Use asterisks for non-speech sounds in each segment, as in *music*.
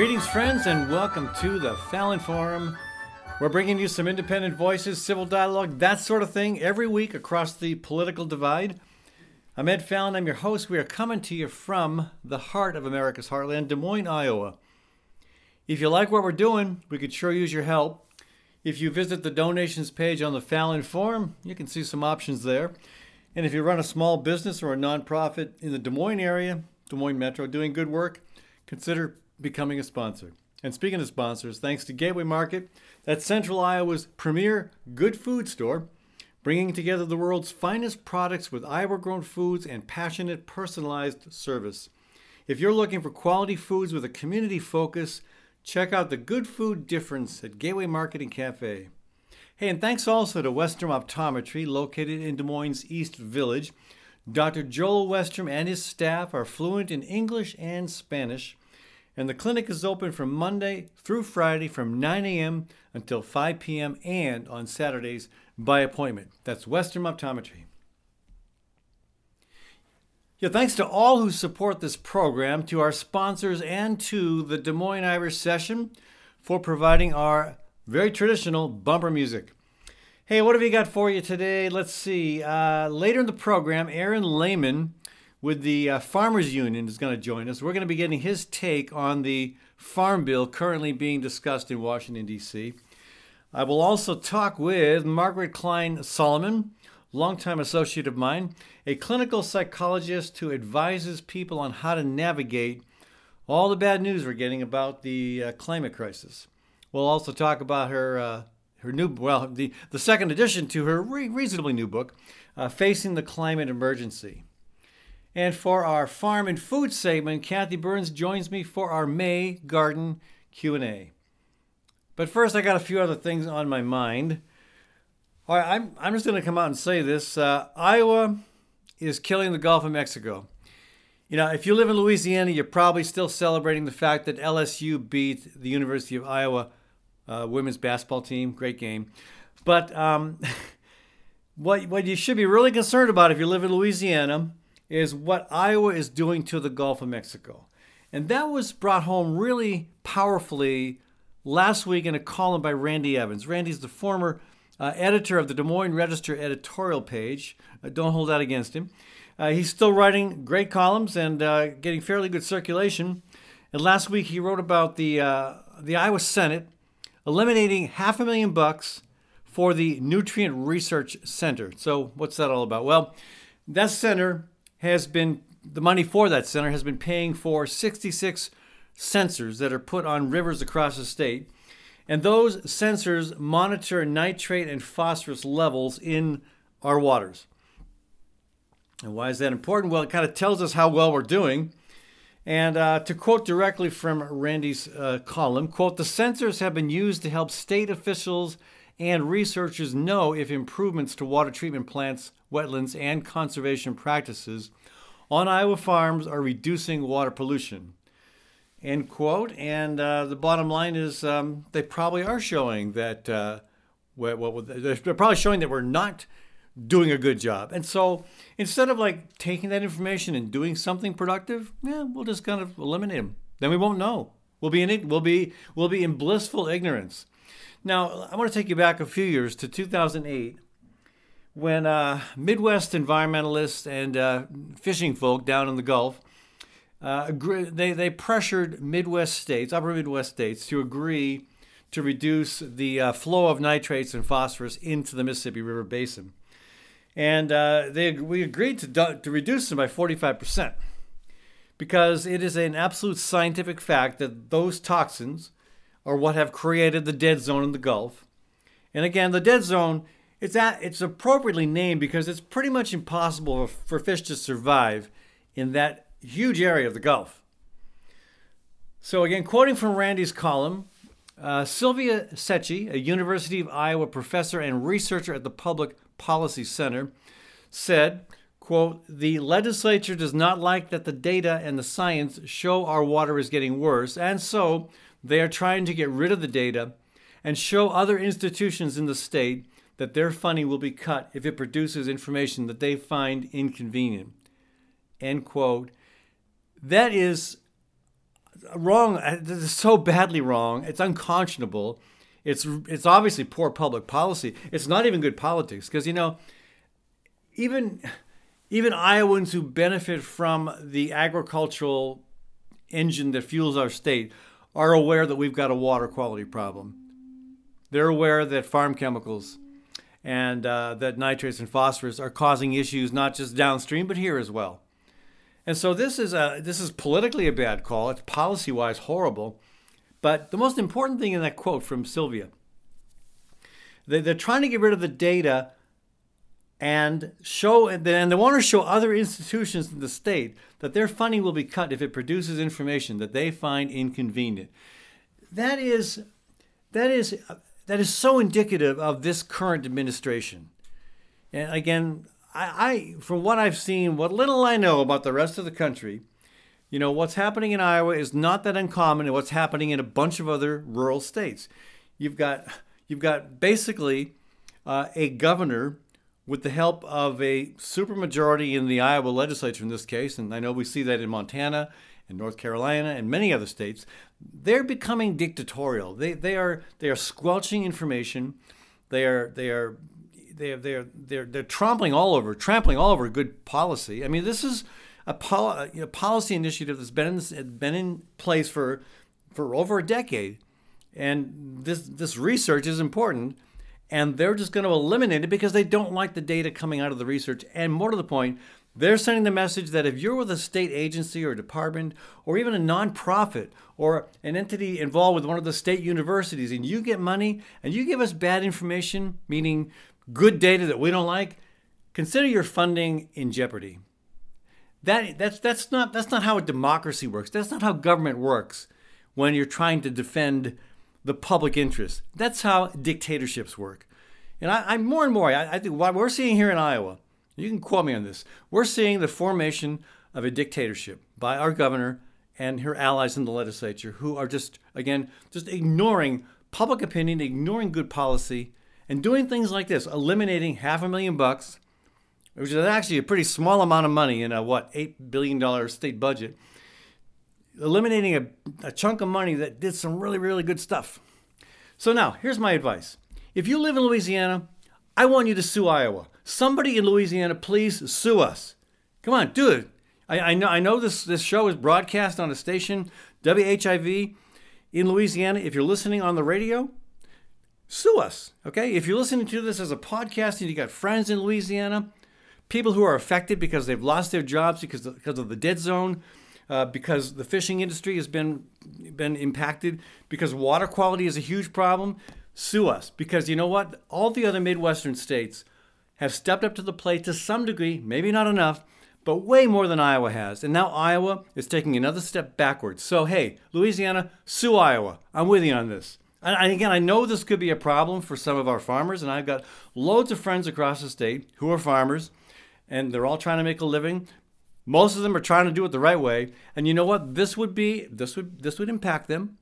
Greetings, friends, and welcome to the Fallon Forum. We're bringing you some independent voices, civil dialogue, that sort of thing, every week across the political divide. I'm Ed Fallon. I'm your host. We are coming to you from the heart of America's heartland, Des Moines, Iowa. If you like what we're doing, we could sure use your help. If you visit the donations page on the Fallon Forum, you can see some options there. And if you run a small business or a nonprofit in the Des Moines area, Des Moines Metro, doing good work, consider becoming a sponsor. And speaking of sponsors, thanks to Gateway Market, that's Central Iowa's premier good food store, bringing together the world's finest products with Iowa grown foods and passionate personalized service. If you're looking for quality foods with a community focus, check out the Good Food Difference at Gateway Market and Cafe. Hey, and thanks also to Westrom Optometry, located in Des Moines East Village. Dr. Joel Westrom and his staff are fluent in English and Spanish and the clinic is open from Monday through Friday from 9 a.m. until 5 p.m. and on Saturdays by appointment. That's Westrom Optometry. Yeah, thanks to all who support this program, to our sponsors, and to the Des Moines Irish Session for providing our very traditional bumper music. Hey, what have we got for you today? Let's see. Uh, later in the program, Aaron Lehman with the uh, Farmers Union is going to join us. We're going to be getting his take on the farm bill currently being discussed in Washington, D.C. I will also talk with Margaret Klein Salamon, longtime associate of mine, a clinical psychologist who advises people on how to navigate all the bad news we're getting about the uh, climate crisis. We'll also talk about her uh, her new well the the second edition to her re- reasonably new book, uh, Facing the Climate Emergency. And for our farm and food segment, Kathy Byrnes joins me for our May garden Q&A. But first, I got a few other things on my mind. All right, I'm, I'm just going to come out and say this. Uh, Iowa is killing the Gulf of Mexico. You know, if you live in Louisiana, you're probably still celebrating the fact that LSU beat the University of Iowa uh, women's basketball team. Great game. But um, *laughs* what, what you should be really concerned about if you live in Louisiana is what Iowa is doing to the Gulf of Mexico. And that was brought home really powerfully last week in a column by Randy Evans. Randy's the former uh, editor of the Des Moines Register editorial page. Uh, don't hold that against him. Uh, he's still writing great columns and uh, getting fairly good circulation. And last week he wrote about the uh, the Iowa Senate eliminating half a million bucks for the Nutrient Research Center. So what's that all about? Well, that center has been the money for that center has been paying for 66 sensors that are put on rivers across the state. And those sensors monitor nitrate and phosphorus levels in our waters. And why is that important? Well, it kind of tells us how well we're doing. And uh, to quote directly from Randy's uh, column, quote, the sensors have been used to help state officials and researchers know if improvements to water treatment plants, wetlands, and conservation practices on Iowa farms are reducing water pollution. End quote. And uh, the bottom line is um, they probably are showing that, uh, they're probably showing that we're not doing a good job. And so instead of like taking that information and doing something productive, yeah, we'll just kind of eliminate them. Then we won't know. We'll be in we'll be we'll be in blissful ignorance. Now, I want to take you back a few years to 2008 when uh, Midwest environmentalists and uh, fishing folk down in the Gulf uh, they, they pressured Midwest states, upper Midwest states, to agree to reduce the uh, flow of nitrates and phosphorus into the Mississippi River Basin. And uh, they, we agreed to, to reduce them by 45% because it is an absolute scientific fact that those toxins are what have created the dead zone in the Gulf. And again, the dead zone it's at, it's appropriately named because it's pretty much impossible for fish to survive in that huge area of the Gulf. So again, quoting from Randy's column, uh, Sylvia Secchi, a University of Iowa professor and researcher at the Public Policy Center, said, quote, the legislature does not like that the data and the science show our water is getting worse, and so they are trying to get rid of the data and show other institutions in the state that their funding will be cut if it produces information that they find inconvenient. End quote. That is wrong. Uh, this is so badly wrong. It's unconscionable. It's it's obviously poor public policy. It's not even good politics because you know, even even Iowans who benefit from the agricultural engine that fuels our state are aware that we've got a water quality problem. They're aware that farm chemicals and uh, that nitrates and phosphorus are causing issues not just downstream but here as well. And so this is a this is politically a bad call. It's policy wise horrible. But the most important thing in that quote from Sylvia, they, they're trying to get rid of the data and show and they want to show other institutions in the state that their funding will be cut if it produces information that they find inconvenient. That is that is that is so indicative of this current administration. And again, I, I from what I've seen, what little I know about the rest of the country, you know, what's happening in Iowa is not that uncommon in what's happening in a bunch of other rural states. You've got you've got basically uh, a governor with the help of a supermajority in the Iowa legislature in this case, and I know we see that in Montana and North Carolina and many other states, they're becoming dictatorial. They, they are they are squelching information. They are they are they are they're they're they're trampling all over trampling all over good policy. I mean, this is a, pol- policy initiative that's been in, been in place for for over a decade, and this this research is important and they're just going to eliminate it because they don't like the data coming out of the research. And more to the point, they're sending the message that if you're with a state agency or department or even a nonprofit or an entity involved with one of the state universities and you get money and you give us bad information, meaning good data that we don't like, consider your funding in jeopardy. That, that's, that's, not, that's not how a democracy works. That's not how government works when you're trying to defend the public interest. That's how dictatorships work. And I, am more and more, I, I think what we're seeing here in Iowa, you can quote me on this, we're seeing the formation of a dictatorship by our governor and her allies in the legislature who are just, again, just ignoring public opinion, ignoring good policy, and doing things like this, eliminating half a million bucks, which is actually a pretty small amount of money in a, what, $8 billion state budget eliminating a, a chunk of money that did some really, really good stuff. So now, here's my advice. If you live in Louisiana, I want you to sue Iowa. Somebody in Louisiana, please sue us. Come on, do it. I, I know, I know this, this show is broadcast on a station, WHIV, in Louisiana. If you're listening on the radio, sue us. Okay? If you're listening to this as a podcast and you got friends in Louisiana, people who are affected because they've lost their jobs because of, because of the dead zone, uh, because the fishing industry has been been impacted because water quality is a huge problem. Sue us because you know what? All the other Midwestern states have stepped up to the plate to some degree, maybe not enough, but way more than Iowa has. And now Iowa is taking another step backwards. So, hey, Louisiana, sue Iowa. I'm with you on this. And again, I know this could be a problem for some of our farmers, and I've got loads of friends across the state who are farmers, and they're all trying to make a living. Most of them are trying to do it the right way. And you know what? This would be this would this would impact them.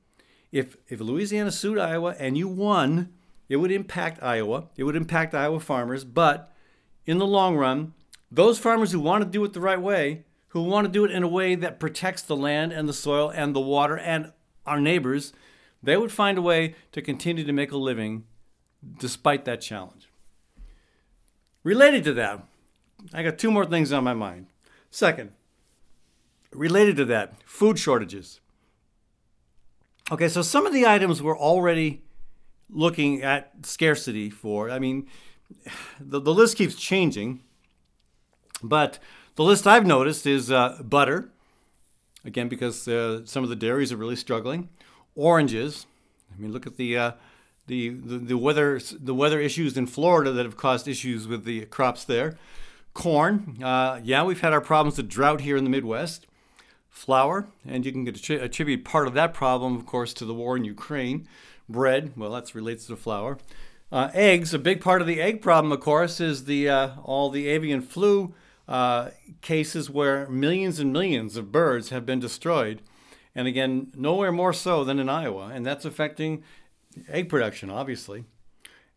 If if Louisiana sued Iowa and you won, it would impact Iowa. It would impact Iowa farmers, but in the long run, those farmers who want to do it the right way, who want to do it in a way that protects the land and the soil and the water and our neighbors, they would find a way to continue to make a living despite that challenge. Related to that, I got two more things on my mind. Second, related to that, food shortages. Okay, so some of the items we're already looking at scarcity for. I mean, the, the list keeps changing, but the list I've noticed is uh, butter, again, because uh, some of the dairies are really struggling, oranges. I mean, look at the, uh, the, the, the, weather, the weather issues in Florida that have caused issues with the crops there. Corn, uh, yeah, we've had our problems with drought here in the Midwest. Flour, and you can attribute part of that problem, of course, to the war in Ukraine. Bread, well, that relates to flour. Uh, eggs, a big part of the egg problem, of course, is the uh, all the avian flu uh, cases where millions and millions of birds have been destroyed. And again, nowhere more so than in Iowa, and that's affecting egg production, obviously.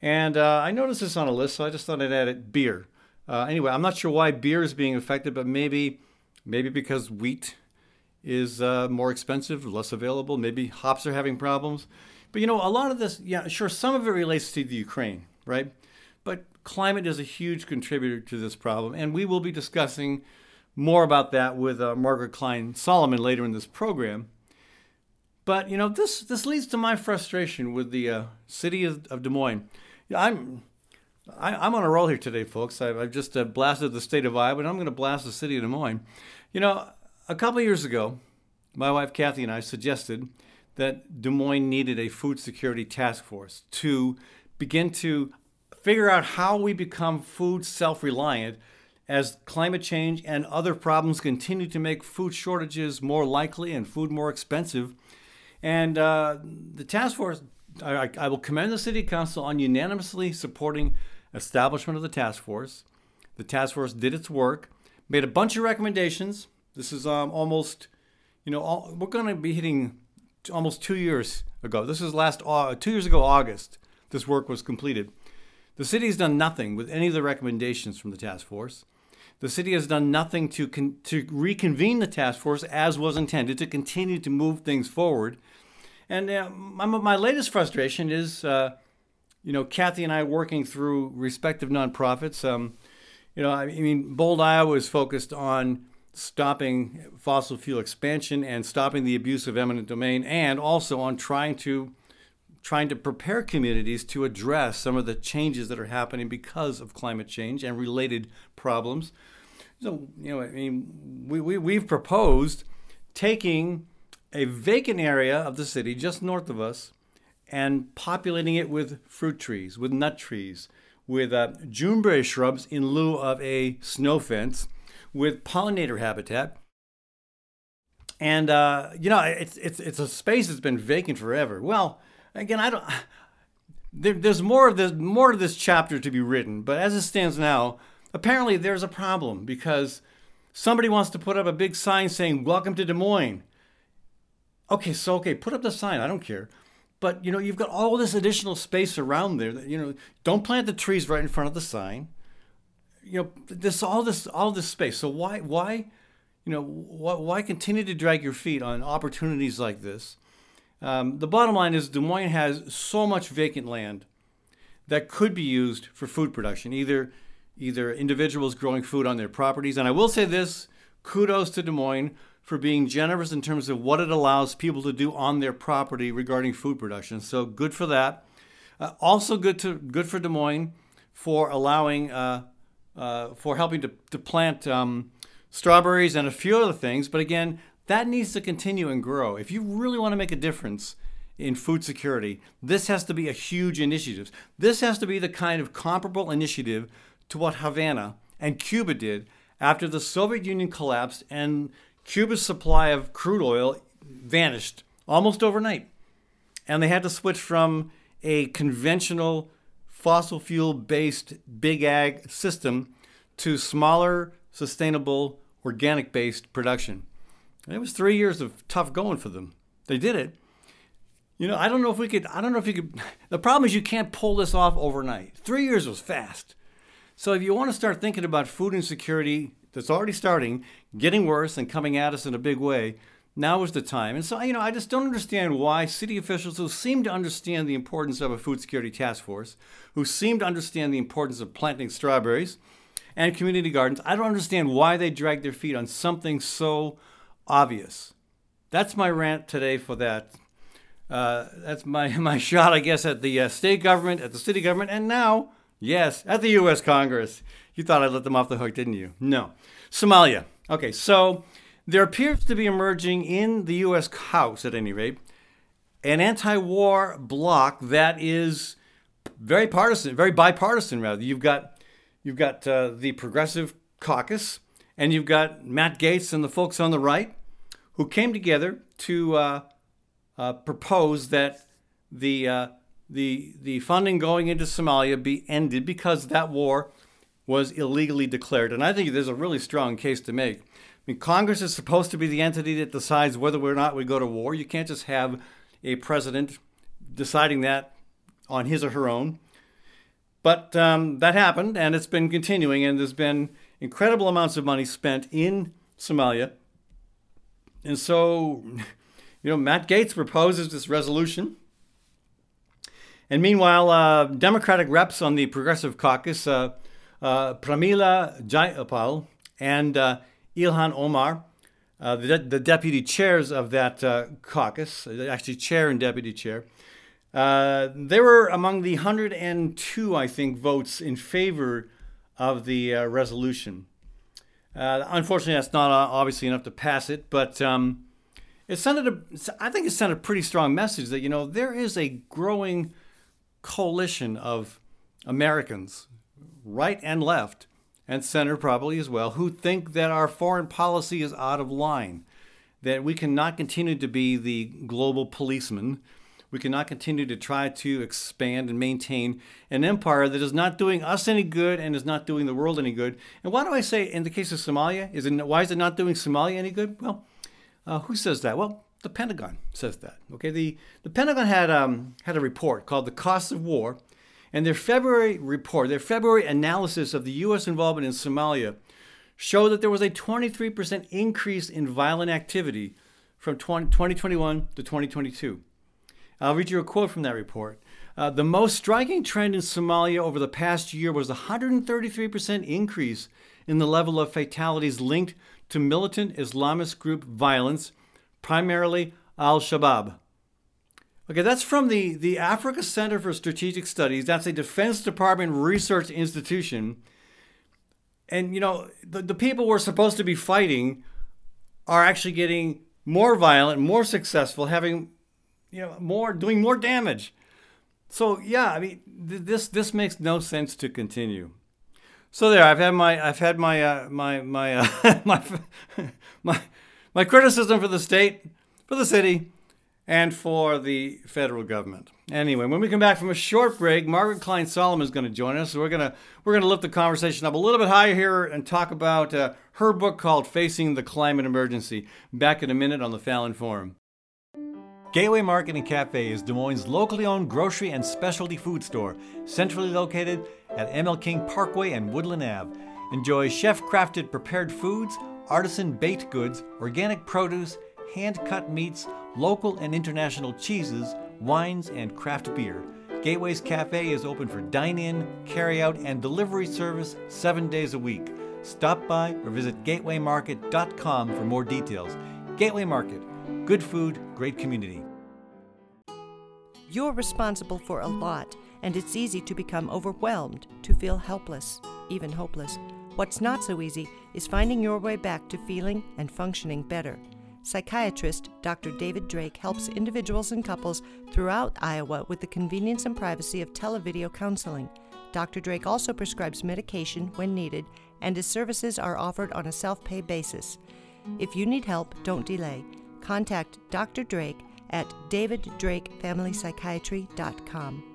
And uh, I noticed this on a list, so I just thought I'd add it. Beer. Uh, anyway, I'm not sure why beer is being affected, but maybe maybe because wheat is uh, more expensive, less available. Maybe hops are having problems. But you know, a lot of this, yeah, sure, some of it relates to the Ukraine, right? But climate is a huge contributor to this problem, and we will be discussing more about that with uh, Margaret Klein Salamon later in this program. But you know, this this leads to my frustration with the uh, city of, of Des Moines. I'm I, am on a roll here today, folks. I've, I've just uh, blasted the state of Iowa, and I'm going to blast the city of Des Moines. You know, a couple years ago, my wife Kathy and I suggested that Des Moines needed a food security task force to begin to figure out how we become food self reliant as climate change and other problems continue to make food shortages more likely and food more expensive. And uh, the task force, I, I, will commend the City Council on unanimously supporting establishment of the task force. The task force did its work, made a bunch of recommendations. This is um, almost, you know, all, we're going to be hitting almost two years ago. This is last uh, two years ago, August. This work was completed. The city has done nothing with any of the recommendations from the task force. The city has done nothing to con- to reconvene the task force as was intended to continue to move things forward. And uh, my, my latest frustration is, uh, you know, Kathy and I working through respective nonprofits. Um, you know, I mean, Bold Iowa is focused on stopping fossil fuel expansion and stopping the abuse of eminent domain, and also on trying to trying to prepare communities to address some of the changes that are happening because of climate change and related problems. So, you know, I mean, we, we, we've proposed taking a vacant area of the city just north of us and populating it with fruit trees, with nut trees, with uh, Juneberry shrubs in lieu of a snow fence, with pollinator habitat. And uh, you know, it's it's it's a space that's been vacant forever. Well, again, I don't. *sighs* There, there's more of this more of this chapter to be written, but as it stands now, apparently there's a problem because somebody wants to put up a big sign saying "Welcome to Des Moines." Okay, so okay, put up the sign. I don't care, but you know you've got all this additional space around there. That, you know, don't plant the trees right in front of the sign. You know, this all this all this space. So why why, you know, why, why continue to drag your feet on opportunities like this? Um, the bottom line is Des Moines has so much vacant land that could be used for food production, either either individuals growing food on their properties. And I will say this kudos to Des Moines for being generous in terms of what it allows people to do on their property regarding food production. So good for that. Uh, also good to good for Des Moines for allowing uh, uh, for helping to, to plant um, strawberries and a few other things. But again, that needs to continue and grow. If you really want to make a difference in food security, this has to be a huge initiative. This has to be the kind of comparable initiative to what Havana and Cuba did after the Soviet Union collapsed and Cuba's supply of crude oil vanished almost overnight. And they had to switch from a conventional fossil fuel based big ag system to smaller, sustainable, organic based production. And it was three years of tough going for them. They did it. You know, I don't know if we could, I don't know if you could. *laughs* The problem is you can't pull this off overnight. Three years was fast. So if you want to start thinking about food insecurity that's already starting, getting worse, and coming at us in a big way, now is the time. And so, you know, I just don't understand why city officials who seem to understand the importance of a food security task force, who seem to understand the importance of planting strawberries and community gardens, I don't understand why they drag their feet on something so obvious. That's my rant today for that. Uh, that's my, *laughs* my shot, I guess, at the uh, state government, at the city government, and now, yes, at the U.S. Congress. You thought I'd let them off the hook, didn't you? No. Somalia. Okay, so there appears to be emerging in the U.S. House, at any rate, an anti war bloc that is very partisan, very bipartisan, rather. You've got, you've got uh, the Progressive Caucus, and you've got Matt Gaetz and the folks on the right who came together to uh, uh, propose that the, uh, the, the funding going into Somalia be ended because that war was illegally declared. And I think there's a really strong case to make. I mean, Congress is supposed to be the entity that decides whether or not we go to war. You can't just have a president deciding that on his or her own. But um, that happened, and it's been continuing, and there's been incredible amounts of money spent in Somalia and so, *laughs* you know, Matt Gaetz proposes this resolution. And meanwhile, uh, Democratic reps on the Progressive Caucus, uh, uh, Pramila Jayapal and uh, Ilhan Omar, uh, the, de- the, deputy chairs of that uh, caucus, actually chair and deputy chair, they were among the 102, I think, votes in favor of the resolution. unfortunately, that's not obviously enough to pass it, but um, it sent a, I think it sent a pretty strong message that, you know, there is a growing coalition of Americans, right and left, and center probably as well, who think that our foreign policy is out of line, that we cannot continue to be the global policeman. We cannot continue to try to expand and maintain an empire that is not doing us any good and is not doing the world any good. And why do I say, in the case of Somalia, is it why is it not doing Somalia any good? Well, uh, who says that? Well, the Pentagon says that. Okay, the, the Pentagon had um, had a report called "The Cost of War," and their February report, their February analysis of the U.S. involvement in Somalia, showed that there was a 23% increase in violent activity from 20, 2021 to 2022. I'll read you a quote from that report. Uh, the most striking trend in Somalia over the past year was a 133% increase in the level of fatalities linked to militant Islamist group violence primarily Al Shabaab. Okay, that's from the, the Africa Center for Strategic Studies. That's a Defense Department research institution. And, you know, the, the people we're supposed to be fighting are actually getting more violent, more successful, having, you know, more, doing more damage. So, yeah, I mean, th- this, this makes no sense to continue. So there, I've had my, I've had my, uh, my, my, uh, *laughs* my, *laughs* my, my criticism for the state, for the city, and for the federal government. Anyway, when we come back from a short break, Margaret Klein Salamon is going to join us. We're going to we're going to lift the conversation up a little bit higher here and talk about uh, her book called "Facing the Climate Emergency." Back in a minute on the Fallon Forum. Gateway Market and Cafe is Des Moines' locally owned grocery and specialty food store, centrally located at ML King Parkway and Woodland Ave. Enjoy chef crafted prepared foods artisan baked goods, organic produce, hand cut meats, local and international cheeses, wines, and craft beer. Gateway's Cafe is open for dine in, carry out, and delivery service seven days a week. Stop by or visit gatewaymarket.com for more details. Gateway Market, good food, great community. You're responsible for a lot, and it's easy to become overwhelmed, to feel helpless, even hopeless. What's not so easy is finding your way back to feeling and functioning better. Psychiatrist Dr. David Drake helps individuals and couples throughout Iowa with the convenience and privacy of televideo counseling. Dr. Drake also prescribes medication when needed, and his services are offered on a self pay basis. If you need help, don't delay. Contact Dr. Drake at daviddrakefamilypsychiatry.com.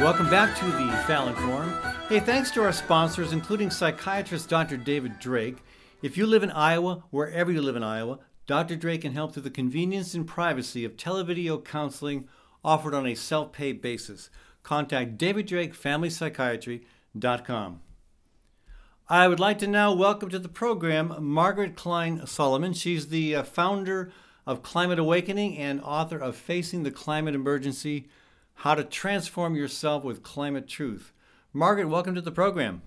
Welcome back to the Fallon Forum. Hey, thanks to our sponsors, including psychiatrist Dr. David Drake. If you live in Iowa, wherever you live in Iowa, Dr. Drake can help through the convenience and privacy of televideo counseling offered on a self pay basis. Contact David Drake. I would like to now welcome to the program Margaret Klein Salamon. She's the uh, founder of Climate Awakening and author of Facing the Climate Emergency how to Transform Yourself with Climate Truth. Margaret, welcome to the program.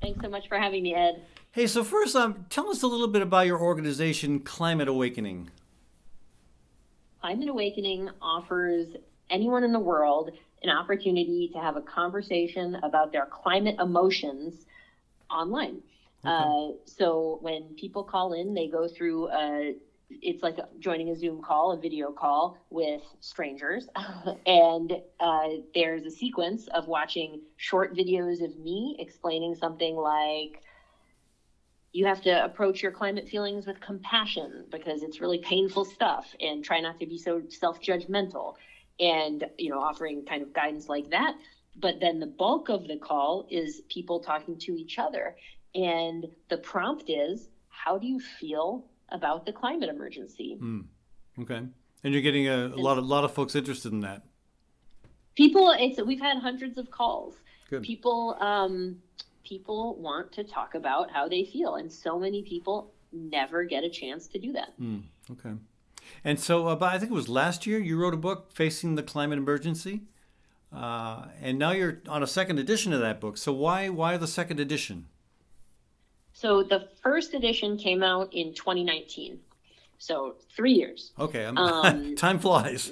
Thanks so much for having me, Ed. Hey, so first, um, tell us a little bit about your organization, Climate Awakening. Climate Awakening offers anyone in the world an opportunity to have a conversation about their climate emotions online. Okay. Uh, so when people call in, they go through a it's like joining a Zoom call, a video call with strangers. *laughs* and uh, there's a sequence of watching short videos of me explaining something like, you have to approach your climate feelings with compassion because it's really painful stuff and try not to be so self-judgmental and you know offering kind of guidance like that but then the bulk of the call is people talking to each other. And the prompt is, how do you feel about the climate emergency? Mm. Okay. And you're getting a, a lot of lot of folks interested in that. People, it's we've had hundreds of calls. Good. People, um, people want to talk about how they feel, and so many people never get a chance to do that. Mm. Okay. And so, about I think it was last year, you wrote a book, Facing the Climate Emergency. Uh, and now you're on a second edition of that book. So why why the second edition? So the first edition came out in 2019. So three years. Okay, um, *laughs* time flies.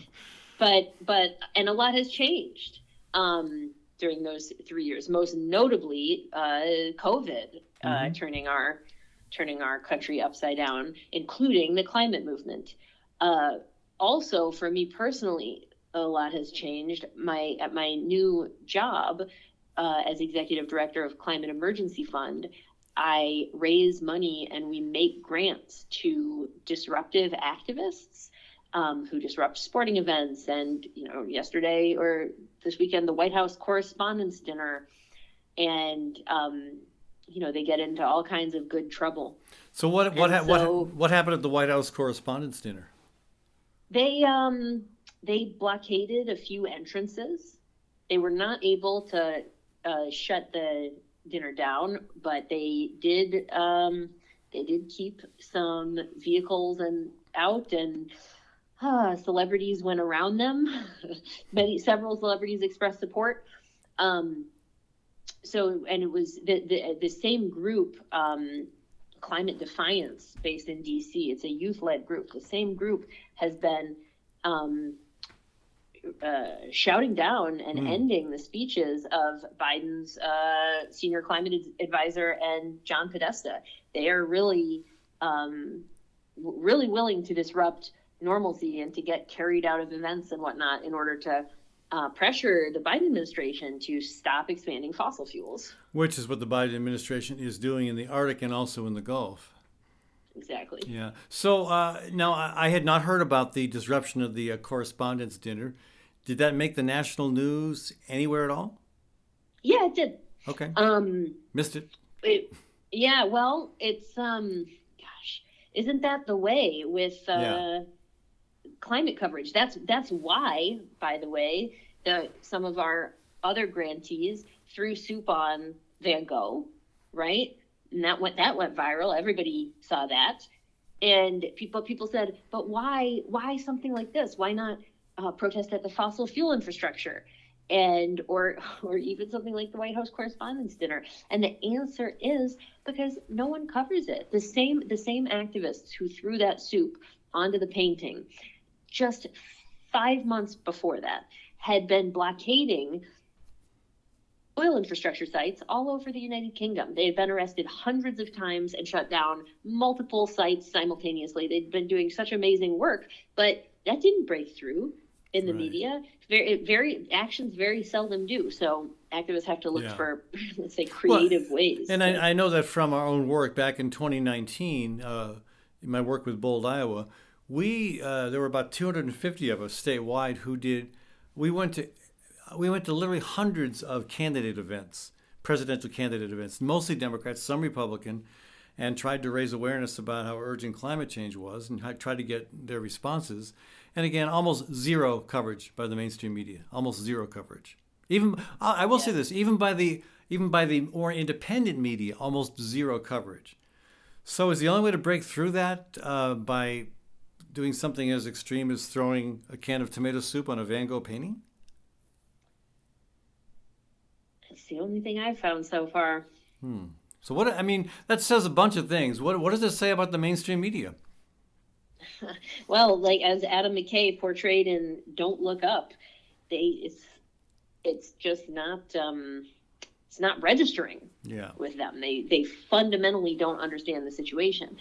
*laughs* but but and a lot has changed um, during those three years. Most notably, uh, COVID uh, mm-hmm. turning our turning our country upside down, including the climate movement. Uh, also, for me personally, a lot has changed. My at my new job uh, as executive director of Climate Emergency Fund, I raise money and we make grants to disruptive activists um, who disrupt sporting events. And you know, yesterday or this weekend, the White House Correspondents' Dinner, and um, you know, they get into all kinds of good trouble. So what what ha- so, what what happened at the White House Correspondents' Dinner? They um they blockaded a few entrances. They were not able to uh, shut the dinner down, but they did um, they did keep some vehicles and out and uh, celebrities went around them. *laughs* Many several celebrities expressed support. Um, so and it was the the, the same group um, climate defiance based in dc it's a youth led group the same group has been um, uh, shouting down and mm. ending the speeches of Biden's uh, senior climate advisor and John Podesta. They are really, um, really willing to disrupt normalcy and to get carried out of events and whatnot in order to uh, pressure the Biden administration to stop expanding fossil fuels. Which is what the Biden administration is doing in the Arctic and also in the Gulf. Exactly. Yeah. So uh, now I had not heard about the disruption of the uh, correspondents' dinner. Did that make the national news anywhere at all? Yeah, it did. Okay. Um, Missed it. it. Yeah, well, it's um, gosh, isn't that the way with uh, yeah. climate coverage? That's that's why, by the way, the some of our other grantees threw soup on Van Gogh, right? And that went that went viral. Everybody saw that, and people people said, but why why something like this? Why not uh, protest at the fossil fuel infrastructure and or *laughs* or even something like the White House Correspondents' Dinner? And the answer is because no one covers it. The same the same activists who threw that soup onto the painting just five months before that had been blockading oil infrastructure sites all over the United Kingdom. They had been arrested hundreds of times and shut down multiple sites simultaneously. They'd been doing such amazing work, but that didn't break through in the right. media. Very, very actions very seldom do. So activists have to look yeah. for, *laughs* let's say, creative ways. And I, I, know that from our own work back in 2019, uh, in my work with Bold, Iowa, we uh, there were about 250 of us statewide who did. We went to we went to literally hundreds of candidate events, presidential candidate events, mostly Democrats, some Republican, and tried to raise awareness about how urgent climate change was and tried to get their responses. And again, almost zero coverage by the mainstream media. Almost zero coverage. Even I will yeah. say this, even by the even by the more independent media, almost zero coverage. So is the only way to break through that uh, by doing something as extreme as throwing a can of tomato soup on a Van Gogh painting? It's the only thing I've found so far. Hmm. So what I mean, that says a bunch of things. What what does it say about the mainstream media? *laughs* well, like as Adam McKay portrayed in Don't Look Up, they it's it's just not um, it's not registering yeah. with them. They they fundamentally don't understand the situation.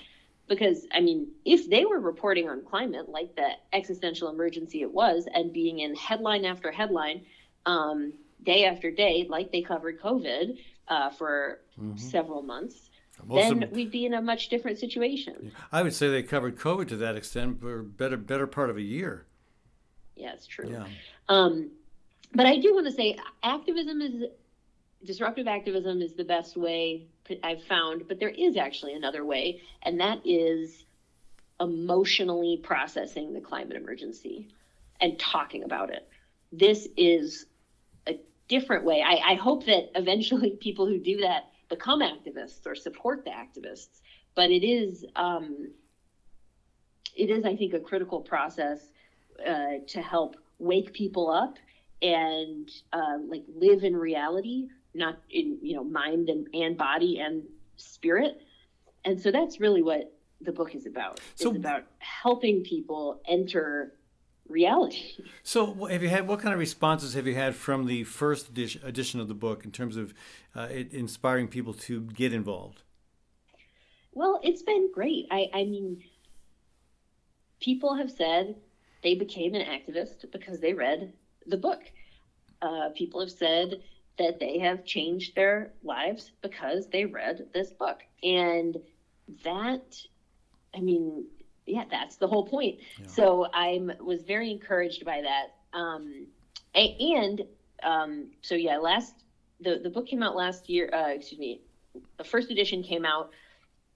Because I mean, if they were reporting on climate like the existential emergency it was, and being in headline after headline, um, day after day, like they covered COVID uh, for mm-hmm. several months, then we'd be in a much different situation. I would say they covered COVID to that extent for better better part of a year. Yeah, it's true. Yeah. Um, but I do want to say activism is disruptive activism is the best way I've found, but there is actually another way, and that is emotionally processing the climate emergency and talking about it. This is a different way. I, I hope that eventually *laughs* people who do that become activists or support the activists, but it is um, it is I think a critical process uh, to help wake people up and uh, like live in reality not in you know mind and, and body and spirit. And so that's really what the book is about. So, it's about helping people enter reality. So have you had what kind of responses have you had from the first edition of the book in terms of uh, it inspiring people to get involved? Well it's been great. I i mean people have said they became an activist because they read the book. Uh, people have said that they have changed their lives because they read this book. And that, I mean, yeah, that's the whole point. Yeah. So I was very encouraged by that. Um, and um, so yeah, last the the book came out last year. Uh, excuse me, the first edition came out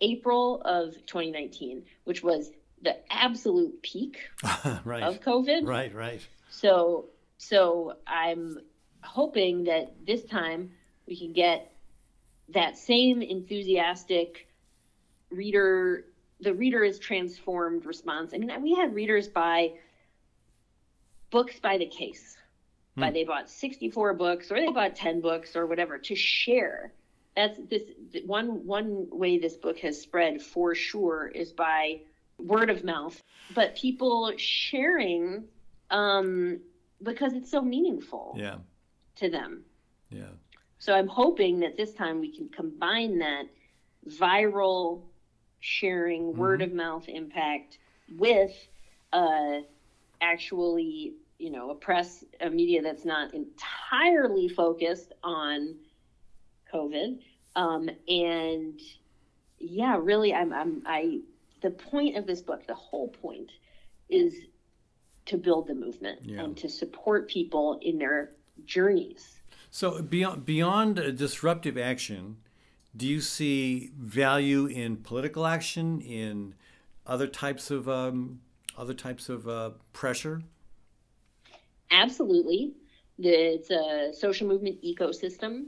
April of 2019, which was the absolute peak *laughs* right. of COVID. Right, right. So so I'm hoping that this time we can get that same enthusiastic reader the reader is transformed response i mean we had readers buy books by the case hmm. by they bought 64 books or they bought 10 books or whatever to share that's this one one way this book has spread for sure is by word of mouth but people sharing um because it's so meaningful yeah to them. Yeah. So I'm hoping that this time we can combine that viral sharing, mm-hmm. word of mouth impact with uh, actually, you know, a press, a media that's not entirely focused on COVID. Um, and yeah, really, I'm, I'm, I, the point of this book, the whole point is to build the movement yeah. and to support people in their journeys. So beyond beyond disruptive action, do you see value in political action in other types of um, other types of uh, pressure? Absolutely, it's a social movement ecosystem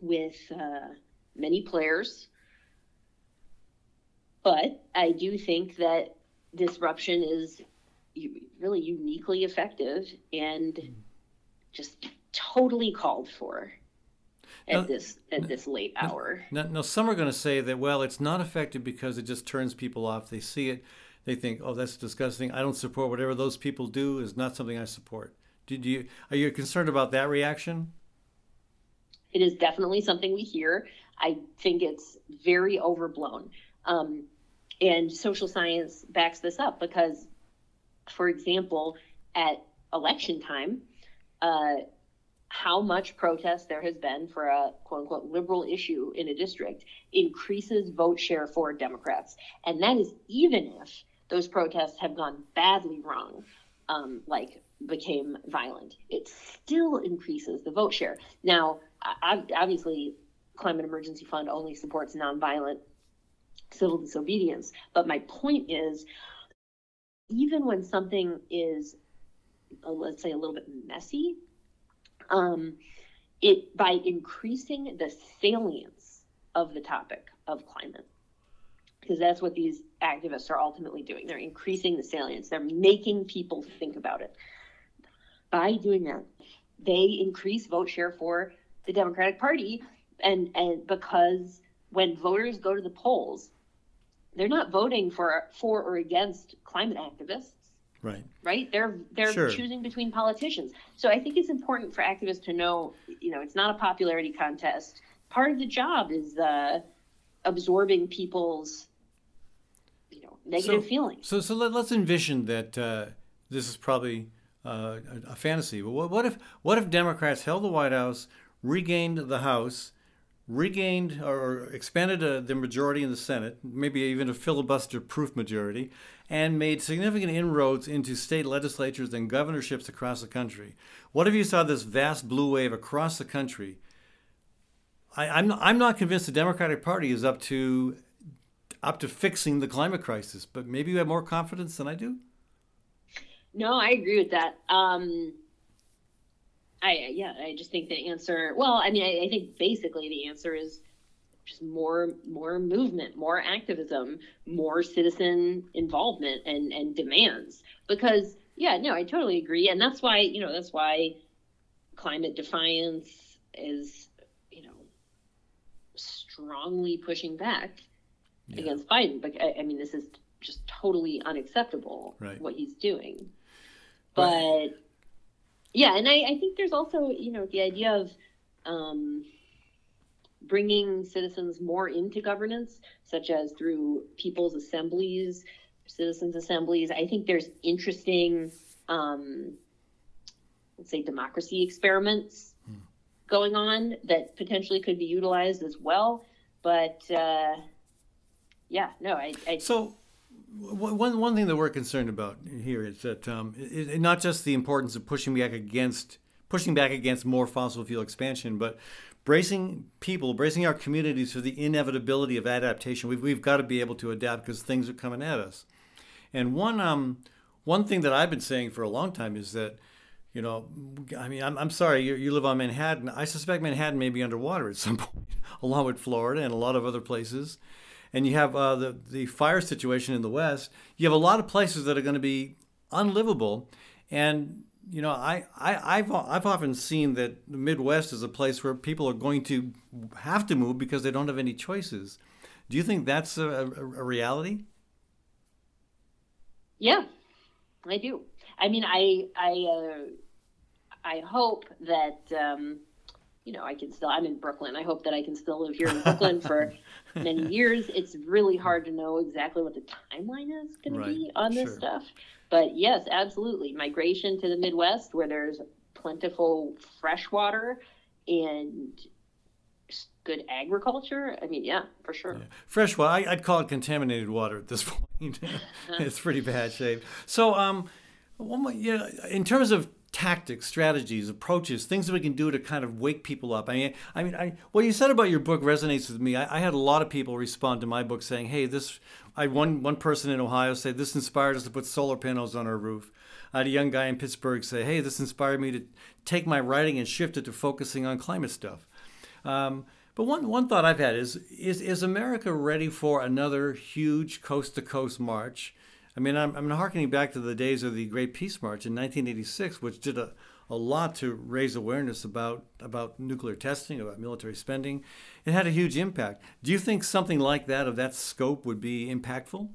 with uh, many players, but I do think that disruption is really uniquely effective and just totally called for at this at this late hour. Now, now some are going to say that well, it's not effective because it just turns people off. They see it, they think, oh, that's disgusting. I don't support whatever those people do. Is not something I support. Did you are you concerned about that reaction? It is definitely something we hear. I think it's very overblown. Um, and social science backs this up because, for example, at election time, uh, how much protest there has been for a quote unquote liberal issue in a district increases vote share for Democrats. And that is even if those protests have gone badly wrong, um, like became violent, it still increases the vote share. Now, obviously, Climate Emergency Fund only supports nonviolent civil disobedience. But my point is, even when something is let's say a little bit messy um, it by increasing the salience of the topic of climate. Because that's what these activists are ultimately doing. They're increasing the salience. They're making people think about it. By doing that they increase vote share for the democratic party and and because when voters go to the polls they're not voting for for or against climate activists Right. Right? They're they're sure. choosing between politicians. So I think it's important for activists to know, you know, it's not a popularity contest. Part of the job is uh, absorbing people's you know, negative so, feelings. So so let, us envision that uh, this is probably uh, a, a, fantasy. But what, what if what if Democrats held the White House, regained the House, regained or expanded uh, the majority in the Senate, maybe even a filibuster proof majority, and made significant inroads into state legislatures and governorships across the country. What if you saw this vast blue wave across the country? I, I'm, not, I'm not convinced the Democratic Party is up to up to fixing the climate crisis, but maybe you have more confidence than I do. No, I agree with that. Um, I yeah, I just think the answer. Well, I mean, I, I think basically the answer is just more more movement, more activism, more citizen involvement and and demands. Because yeah, no, I totally agree, and that's why you know that's why climate defiance is you know strongly pushing back yeah. against Biden. But I, I, mean, this is just totally unacceptable right. what he's doing. But right. yeah, and I, I think there's also you know the idea of um, bringing citizens more into governance, such as through people's assemblies, citizens' assemblies. I think there's interesting, um, let's say, democracy experiments hmm. going on that potentially could be utilized as well. But uh, yeah, no, I, I so one one thing that we're concerned about here is that um, it, it, not just the importance of pushing back against pushing back against more fossil fuel expansion, but bracing people, bracing our communities for the inevitability of adaptation. We've, we've got to be able to adapt because things are coming at us. And one um, one thing that I've been saying for a long time is that, you know, I mean, I'm, I'm sorry, you, you live on Manhattan. I suspect Manhattan may be underwater at some *laughs* point, along with Florida and a lot of other places and you have uh, the the fire situation in the West, you have a lot of places that are going to be unlivable. And you know, I, I I've I've often seen that the Midwest is a place where people are going to have to move because they don't have any choices. Do you think that's a, a, a reality? Yeah, I do. I mean, I I uh, I hope that. Um, you know, I can still, I'm in Brooklyn. I hope that I can still live here in Brooklyn for *laughs* many years. It's really hard to know exactly what the timeline is going right. to be on this sure. stuff. But yes, absolutely. Migration to the Midwest where there's plentiful fresh water and good agriculture. I mean, yeah, for sure. Yeah. Fresh water, I, would call it contaminated water at this *laughs* point. it's pretty bad shape. So, um, one, more, yeah, in terms of tactics, strategies, approaches, things that we can do to kind of wake people up. I mean, I mean, I, what you said about your book resonates with me. I, I, had a lot of people respond to my book saying, "Hey, this." I one one person in Ohio said this inspired us to put solar panels on our roof. I had a young guy in Pittsburgh say, "Hey, this inspired me to take my writing and shift it to focusing on climate stuff." Um, but one, one thought I've had is, is is America ready for another huge coast to coast march? I mean, I'm, I'm harkening back to the days of the Great Peace March in 1986, which did a, a lot to raise awareness about, about nuclear testing, about military spending. It had a huge impact. Do you think something like that, of that scope, would be impactful?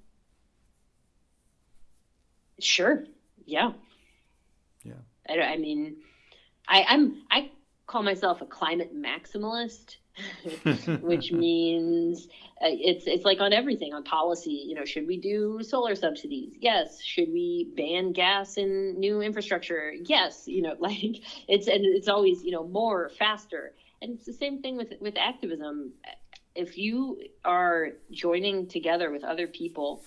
Sure. Yeah. Yeah. I, I mean, I, I'm I call myself a climate maximalist. Which *laughs* means uh, it's it's like on everything on policy. You know, should we do solar subsidies? Yes. Should we ban gas in new infrastructure? Yes. You know, *laughs* like it's and it's always you know more faster. And it's the same thing with with activism. If you are joining together with other people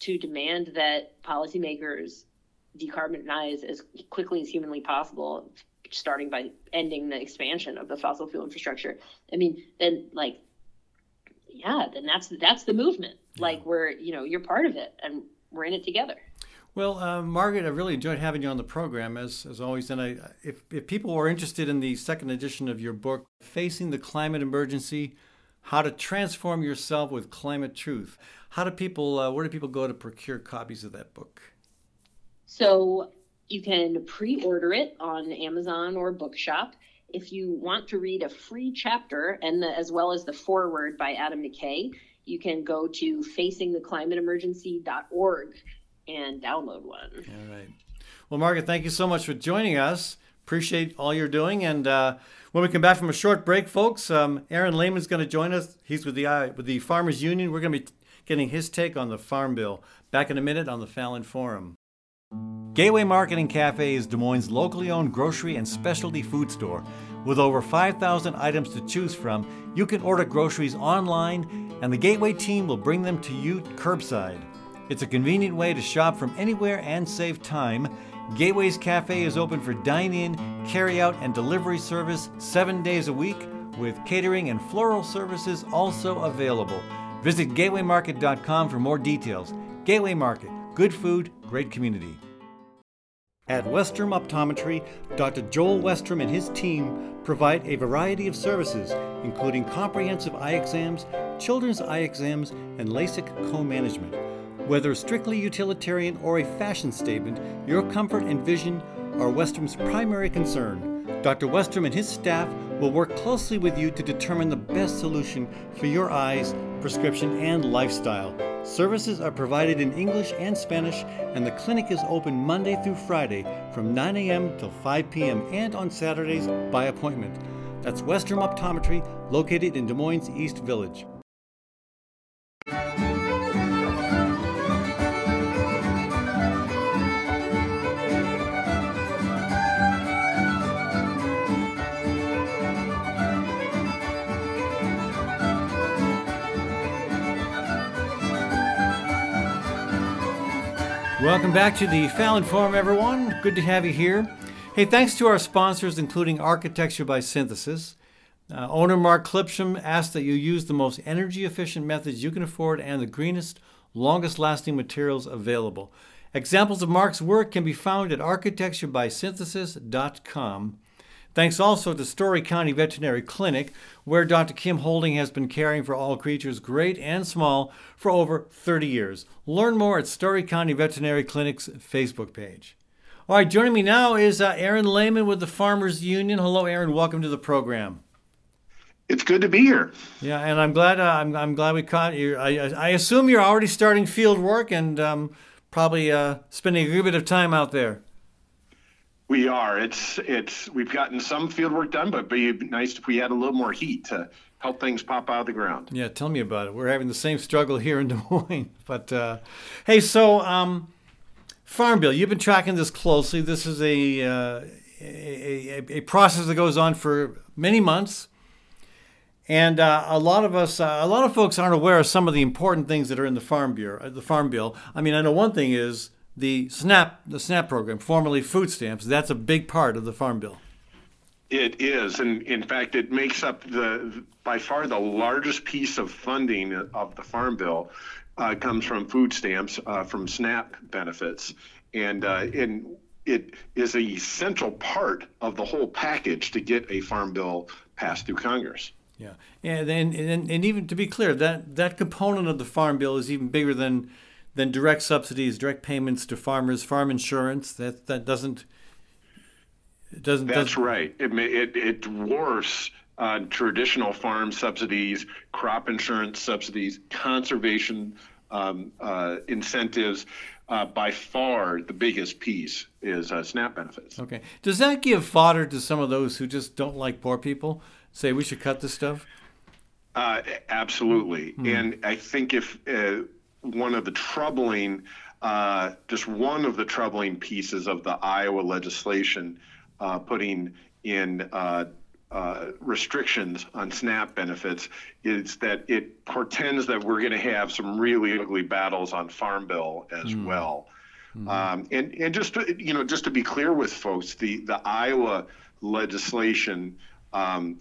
to demand that policymakers decarbonize as quickly as humanly possible starting by ending the expansion of the fossil fuel infrastructure. I mean, then like, yeah, then that's that's the movement. Yeah. Like we're you know you're part of it, and we're in it together. Well, uh, Margaret, I really enjoyed having you on the program as as always. And I, if if people are interested in the second edition of your book, "Facing the Climate Emergency." How to transform yourself with climate truth. How do people? Uh, where do people go to procure copies of that book? So you can pre order it on Amazon or Bookshop. If you want to read a free chapter, and the, as well as the foreword by Adam McKay, you can go to facingtheclimateemergency.org and download one. All right. Well, Margaret, thank you so much for joining us. Appreciate all you're doing. And uh, when we come back from a short break, folks, um, Aaron Lehman's going to join us. He's with the uh, with the Farmers Union. We're going to be getting his take on the Farm Bill. Back in a minute on the Fallon Forum. Gateway Market and Cafe is Des Moines' locally owned grocery and specialty food store With over 5,000 items to choose from, you can order groceries online and the Gateway team will bring them to you curbside. It's a convenient way to shop from anywhere and save time. Gateway's Cafe is open for dine in, carry out, and delivery service seven days a week, with catering and floral services also available. Visit gatewaymarket.com for more details. Gateway Market, good food, great community. At Westrom Optometry, Dr. Joel Westrom and his team provide a variety of services, including comprehensive eye exams, children's eye exams, and LASIK co management. Whether strictly utilitarian or a fashion statement, your comfort and vision are Westrom's primary concern. Dr. Westrom and his staff will work closely with you to determine the best solution for your eyes, prescription, and lifestyle. Services are provided in English and Spanish, and the clinic is open Monday through Friday from 9 a.m. till 5 p.m. and on Saturdays by appointment. That's Westrom Optometry, located in Des Moines East Village. Welcome back to the Fallon Forum, everyone. Good to have you here. Hey, thanks to our sponsors, including Architecture by Synthesis. Uh, owner Mark Clipsham asked that you use the most energy efficient methods you can afford and the greenest, longest lasting materials available. Examples of Mark's work can be found at architecturebysynthesis.com. Thanks also to Story County Veterinary Clinic, where Dr. Kim Holding has been caring for all creatures, great and small, for over 30 years. Learn more at Story County Veterinary Clinic's Facebook page. All right, joining me now is uh, Aaron Lehman with the Farmers Union. Hello, Aaron. Welcome to the program. It's good to be here. Yeah, and I'm glad. Uh, I'm, I'm glad we caught you. I, I assume you're already starting field work and um, probably uh, spending a good bit of time out there. We are. It's it's we've gotten some field work done, but it'd be nice if we had a little more heat to help things pop out of the ground. Yeah, tell me about it. We're having the same struggle here in Des Moines. *laughs* But uh, hey, so um, Farm Bill, you've been tracking this closely. This is a, uh, a, a, a process that goes on for many months. And uh, a lot of us, uh, a lot of folks aren't aware of some of the important things that are in the Farm Bureau, the Farm Bill. I mean, I know one thing is the SNAP, the SNAP program, formerly food stamps, that's a big part of the Farm Bill. It is, and in fact, it makes up the by far the largest piece of funding of the Farm Bill. Uh, comes from food stamps, uh, from SNAP benefits, and uh, and it is a essential part of the whole package to get a Farm Bill passed through Congress. Yeah, and and, and, and even to be clear, that that component of the Farm Bill is even bigger than than direct subsidies, direct payments to farmers, farm insurance. That that doesn't. It doesn't. That's doesn't, right. It it it dwarfs uh, traditional farm subsidies, crop insurance subsidies, conservation um, uh, incentives. Uh, by far, the biggest piece is uh, SNAP benefits. Okay. Does that give fodder to some of those who just don't like poor people? Say we should cut this stuff. Uh, absolutely. Hmm. And I think if uh, one of the troubling, uh, just one of the troubling pieces of the Iowa legislation uh, putting in uh, uh restrictions on SNAP benefits is that it portends that we're going to have some really ugly battles on Farm Bill as mm. well. Mm. Um, and and just to, you know, just to be clear with folks, the the Iowa legislation um,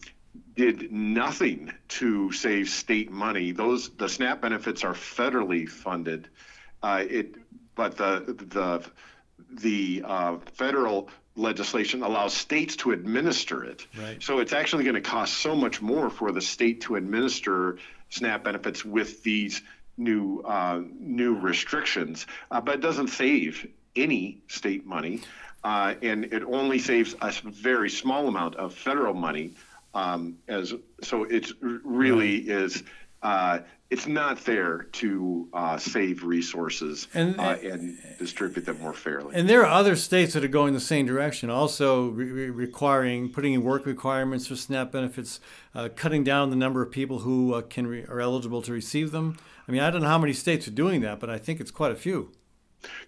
did nothing to save state money. Those the SNAP benefits are federally funded. Uh, it, but the the the uh, federal legislation allows states to administer it. Right. So it's actually going to cost so much more for the state to administer SNAP benefits with these new uh, new restrictions. Uh, but it doesn't save any state money, uh, and it only saves a very small amount of federal money um, as so it's really is uh, it's not there to uh, save resources and, uh, and, distribute them more fairly. And there are other states that are going the same direction, also re- requiring putting in work requirements for SNAP benefits, uh, cutting down the number of people who uh, can re- are eligible to receive them. I mean, I don't know how many states are doing that, but I think it's quite a few.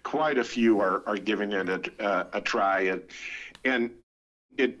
Quite a few are, are giving it a, uh, a try, and, and it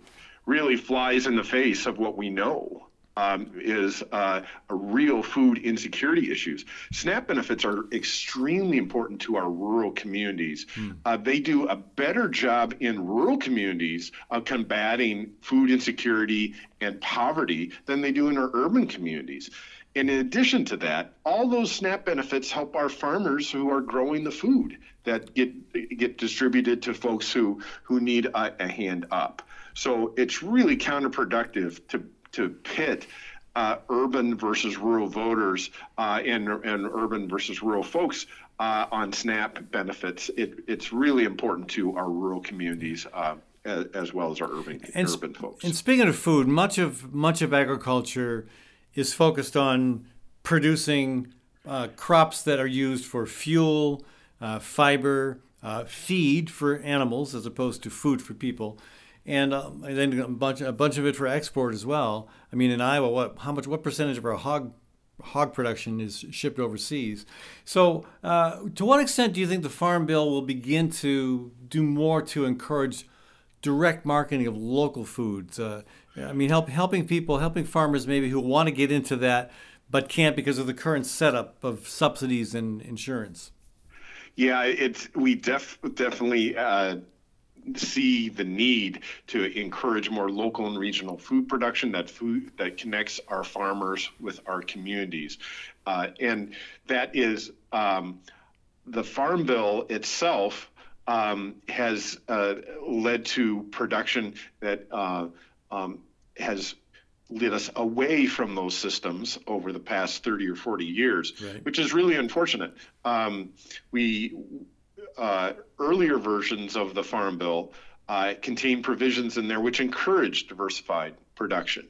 really flies in the face of what we know um, is uh, real food insecurity issues. SNAP benefits are extremely important to our rural communities. Hmm. Uh, they do a better job in rural communities of combating food insecurity and poverty than they do in our urban communities. And in addition to that, all those SNAP benefits help our farmers who are growing the food that get get distributed to folks who who need a, a hand up. So it's really counterproductive to to pit uh, urban versus rural voters uh, and, and urban versus rural folks uh, on SNAP benefits. It, it's really important to our rural communities uh, as, as, well as our urban, and, urban folks. And speaking of food, much of much of agriculture is focused on producing uh, crops that are used for fuel, uh, fiber, feed for animals as opposed to food for people and, um, and then a bunch a bunch of it for export as well. I mean, in Iowa, what how much what percentage of our hog hog production is shipped overseas? So, uh, to what extent do you think the Farm Bill will begin to do more to encourage direct marketing of local foods? Uh, I mean, help, helping people, helping farmers maybe who want to get into that but can't because of the current setup of subsidies and insurance. Yeah, it's we def, definitely. Uh, see the need to encourage more local and regional food production that food that connects our farmers with our communities uh, and that is um, the farm bill itself um, has uh, led to production that uh, um, has led us away from those systems over the past 30 or 40 years, right. which is really unfortunate. Um, we uh, earlier versions of the Farm Bill uh, contain provisions in there which encouraged diversified production.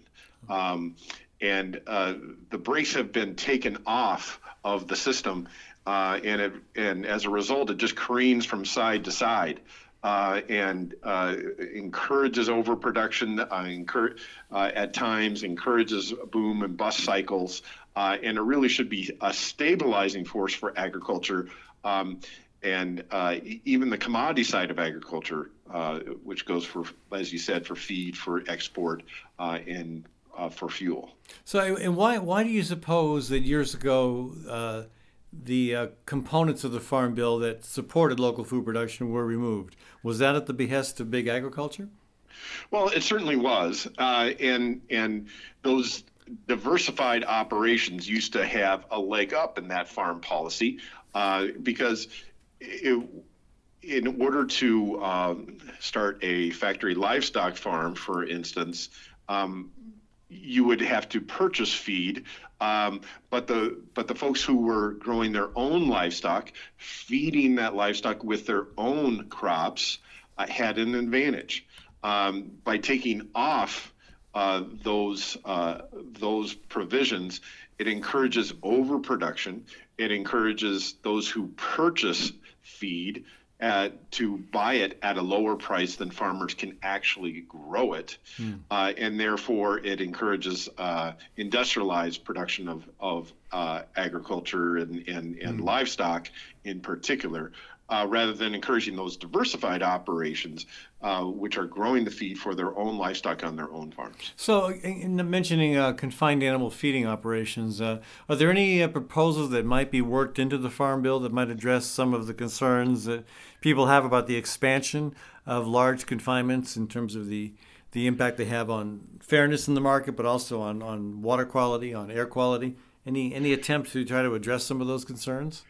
Um, and uh, the brakes have been taken off of the system, uh, and, it, and as a result, it just careens from side to side. Uh, and uh, encourages overproduction, uh, incur- uh, at times encourages boom and bust cycles, and it really should be a stabilizing force for agriculture. Um, and uh, even the commodity side of agriculture, uh, which goes for, as you said, for feed, for export, uh, and uh, for fuel. So, and why why do you suppose that years ago uh, the uh, components of the farm bill that supported local food production were removed? Was that at the behest of big agriculture? Well, it certainly was, and and those diversified operations used to have a leg up in that farm policy because it, in order to um, start a factory livestock farm, for instance, um, you would have to purchase feed, um, but the but the folks who were growing their own livestock, feeding that livestock with their own crops, uh, had an advantage um, by taking off uh, those uh, those provisions. It encourages overproduction. It encourages those who purchase feed uh, to buy it at a lower price than farmers can actually grow it. Mm. Uh, and therefore, it encourages uh, industrialized production of, of uh, agriculture and, and, and mm. livestock in particular, uh, rather than encouraging those diversified operations, uh, which are growing the feed for their own livestock on their own farms. So, in mentioning uh, confined animal feeding operations, uh, are there any uh, proposals that might be worked into the Farm Bill that might address some of the concerns that people have about the expansion of large confinements in terms of the the impact they have on fairness in the market, but also on, on water quality, on air quality? Any any attempt to try to address some of those concerns?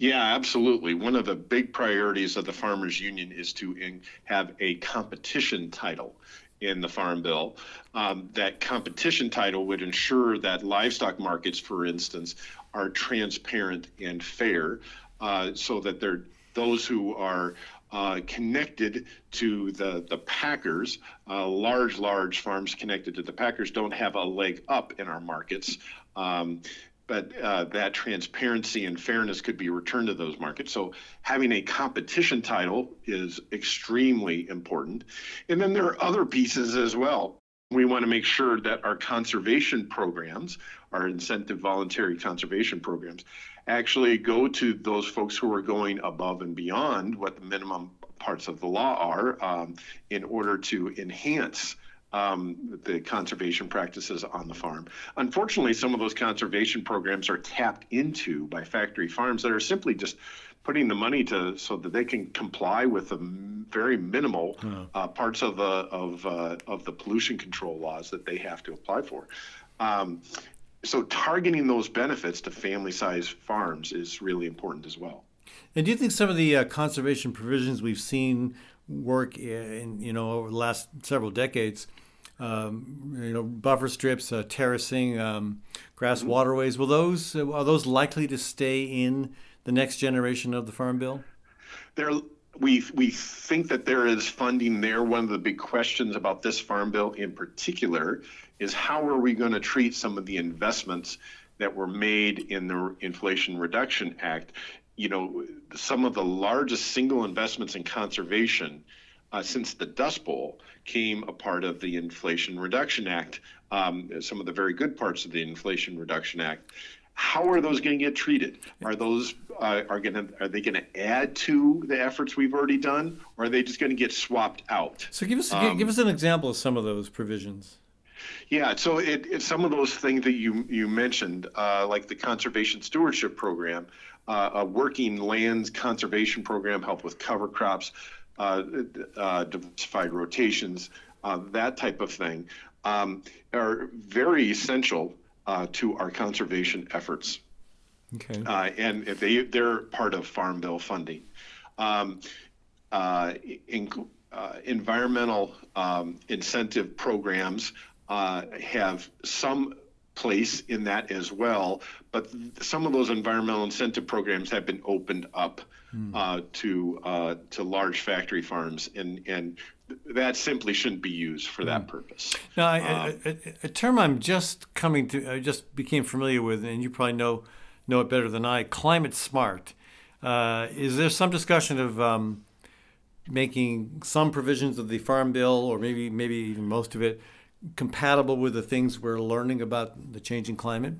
Yeah, absolutely. One of the big priorities of the Farmers Union is to in, have a competition title in the Farm Bill. Um, that competition title would ensure that livestock markets, for instance, are transparent and fair, uh, so that they're those who are uh, connected to the the packers, uh, large large farms connected to the packers don't have a leg up in our markets. Um, but uh, that transparency and fairness could be returned to those markets. So having a competition title is extremely important. And then there are other pieces as well. We want to make sure that our conservation programs, our incentive voluntary conservation programs, actually go to those folks who are going above and beyond what the minimum parts of the law are um, in order to enhance um, the conservation practices on the farm. Unfortunately, some of those conservation programs are tapped into by factory farms that are simply just putting the money to so that they can comply with the very minimal uh, parts of the of uh, of the pollution control laws that they have to apply for. Um, so targeting those benefits to family-sized farms is really important as well. And do you think some of the uh, conservation provisions we've seen work in you know over the last several decades? Um, you know, buffer strips, uh, terracing, um, grass mm-hmm. waterways. Will those are those likely to stay in the next generation of the Farm Bill? There, we we think that there is funding there. One of the big questions about this Farm Bill in particular is how are we going to treat some of the investments that were made in the Inflation Reduction Act? You know, some of the largest single investments in conservation uh, since the Dust Bowl came a part of the Inflation Reduction Act. Um, some of the very good parts of the Inflation Reduction Act how are those going to get treated? Are those uh, are going to are they going to add to the efforts we've already done, or are they just going to get swapped out? So give us um, give us an example of some of those provisions. Yeah, so it, it, some of those things that you you mentioned, uh, like the conservation stewardship program, uh, a working lands conservation program, help with cover crops, diversified rotations, uh, that type of thing, um, are very essential uh, to our conservation efforts. Okay. Uh, and they, they're part of Farm Bill funding. Um, uh, in, uh, environmental um, incentive programs uh, have some place in that as well, but some of those environmental incentive programs have been opened up mm. to to large factory farms, and and that simply shouldn't be used for that hmm. purpose. Now, I, um, a, a, a, term I'm just coming to, I just became familiar with, and you probably know know it better than I. Climate smart. Uh, is there some discussion of um, making some provisions of the Farm Bill, or maybe maybe even most of it, compatible with the things we're learning about the changing climate?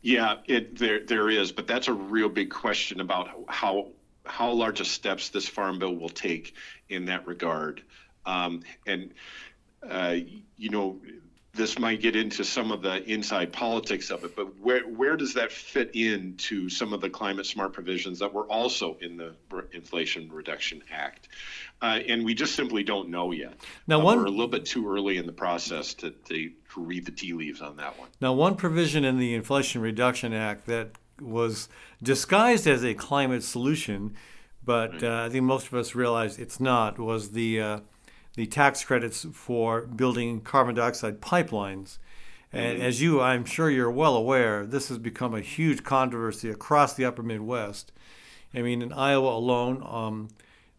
Yeah, it there there is, but that's a real big question about how how large of steps this farm bill will take in that regard. Um, and, uh, you know, this might get into some of the inside politics of it, but where where does that fit into some of the climate smart provisions that were also in the Inflation Reduction Act? Uh, and we just simply don't know yet. Now, uh, one, we're a little bit too early in the process to, to, to read the tea leaves on that one. Now, one provision in the Inflation Reduction Act that was disguised as a climate solution, but uh, I think most of us realize it's not, was the, uh, the tax credits for building carbon dioxide pipelines. And mm-hmm. as you, I'm sure you're well aware, this has become a huge controversy across the upper Midwest. I mean, in Iowa alone, um,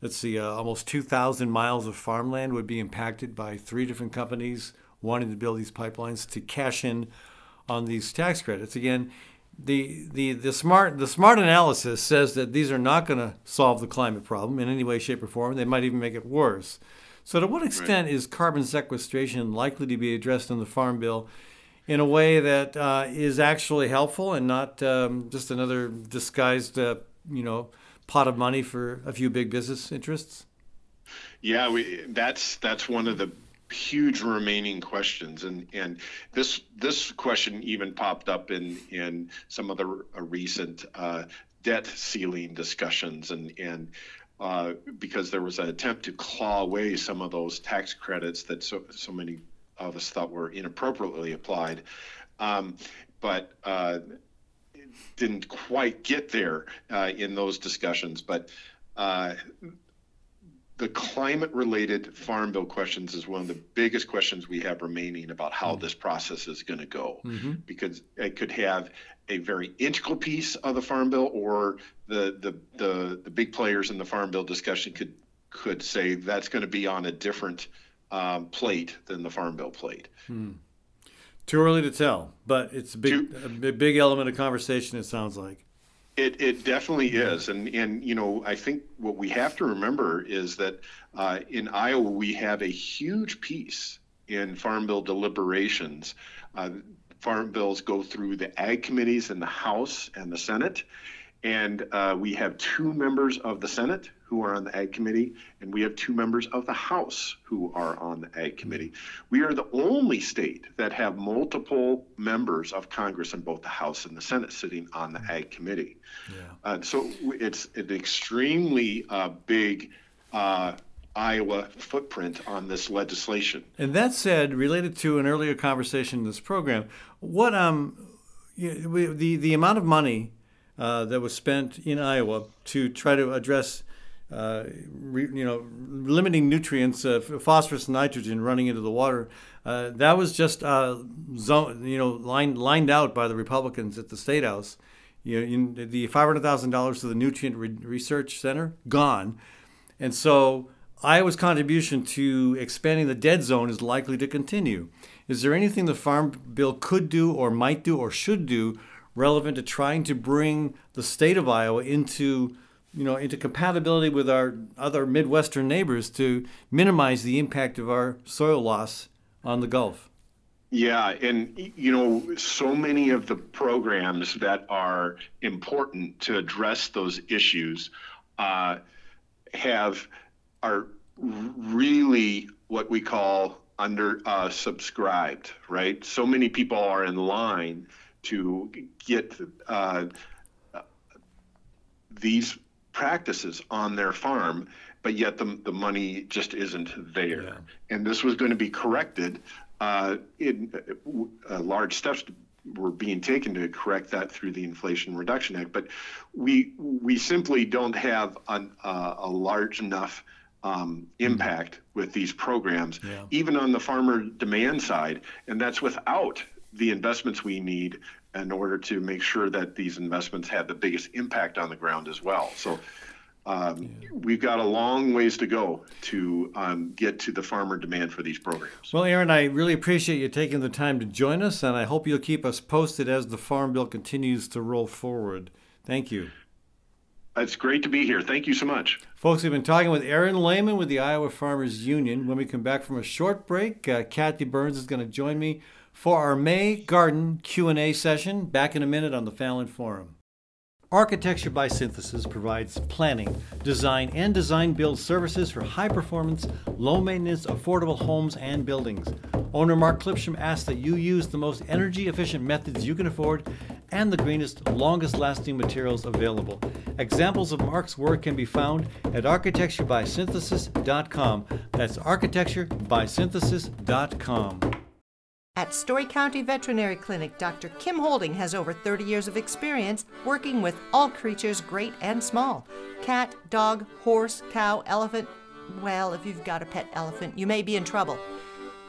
let's see, uh, almost 2,000 miles of farmland would be impacted by three different companies wanting to build these pipelines to cash in on these tax credits. Again, the, the, the, smart, the smart analysis says that these are not going to solve the climate problem in any way, shape, or form. They might even make it worse. So, to what extent right. is carbon sequestration likely to be addressed in the Farm Bill in a way that uh, is actually helpful and not um, just another disguised, uh, you know, pot of money for a few big business interests? Yeah, we, that's that's one of the huge remaining questions and and this this question even popped up in in some of the uh, recent uh, debt ceiling discussions and and uh, because there was an attempt to claw away some of those tax credits that so so many of us thought were inappropriately applied. Um, but uh, didn't quite get there uh, in those discussions. But uh, the climate related farm bill questions is one of the biggest questions we have remaining about how mm-hmm. this process is going to go mm-hmm. because it could have a very integral piece of the farm bill or the, the the the big players in the farm bill discussion could could say that's going to be on a different um, plate than the farm bill plate hmm. too early to tell but it's a big Too, a big element of conversation it sounds like it, it definitely is, and and you know I think what we have to remember is that uh, in Iowa we have a huge piece in Farm Bill deliberations. Uh, farm bills go through the ag committees in the House and the Senate, And uh, we have two members of the Senate who are on the Ag Committee, and we have two members of the House who are on the Ag Committee. We are the only state that have multiple members of Congress in both the House and the Senate sitting on the Ag Committee. Yeah. Uh, so it's an extremely uh, big uh, Iowa footprint on this legislation. And that said, related to an earlier conversation in this program, what um, the the amount of money uh, that was spent in Iowa to try to address uh, re, you know, limiting nutrients, uh, phosphorus and nitrogen running into the water. Uh, that was just, uh, zone, you know, lined, lined out by the Republicans at the State House. You know, the $500,000 to the Nutrient Re- Research Center, gone. And so Iowa's contribution to expanding the dead zone is likely to continue. Is there anything the Farm Bill could do or might do or should do relevant to trying to bring the state of Iowa into you know, into compatibility with our other Midwestern neighbors to minimize the impact of our soil loss on the Gulf. Yeah, and you know, so many of the programs that are important to address those issues uh, have are really what we call under uh, subscribed, right? So many people are in line to get uh, these practices on their farm, but yet the, the money just isn't there. Yeah. And this was going to be corrected. Uh, in uh, large steps were being taken to correct that through the Inflation Reduction Act, but we we simply don't have an, uh, a large enough um, impact with these programs, yeah. even on the farmer demand side, and that's without the investments we need in order to make sure that these investments have the biggest impact on the ground as well. So um, yeah. we've got a long ways to go to um, get to the farmer demand for these programs. Well, Aaron, I really appreciate you taking the time to join us, and I hope you'll keep us posted as the Farm Bill continues to roll forward. Thank you. It's great to be here. Thank you so much. Folks, we've been talking with Aaron Lehman with the Iowa Farmers Union. When we come back from a short break, uh, Kathy Byrnes is going to join me for our May Garden Q&A session back in a minute on the Fallon Forum. Architecture by Synthesis provides planning, design, and design build services for high performance, low maintenance, affordable homes and buildings. Owner Mark Clipsham asks that you use the most energy efficient methods you can afford and the greenest, longest lasting materials available. Examples of Mark's work can be found at architecturebysynthesis.com. That's architecturebysynthesis.com. At Story County Veterinary Clinic, Dr. Kim Holding has over 30 years of experience working with all creatures, great and small cat, dog, horse, cow, elephant. Well, if you've got a pet elephant, you may be in trouble.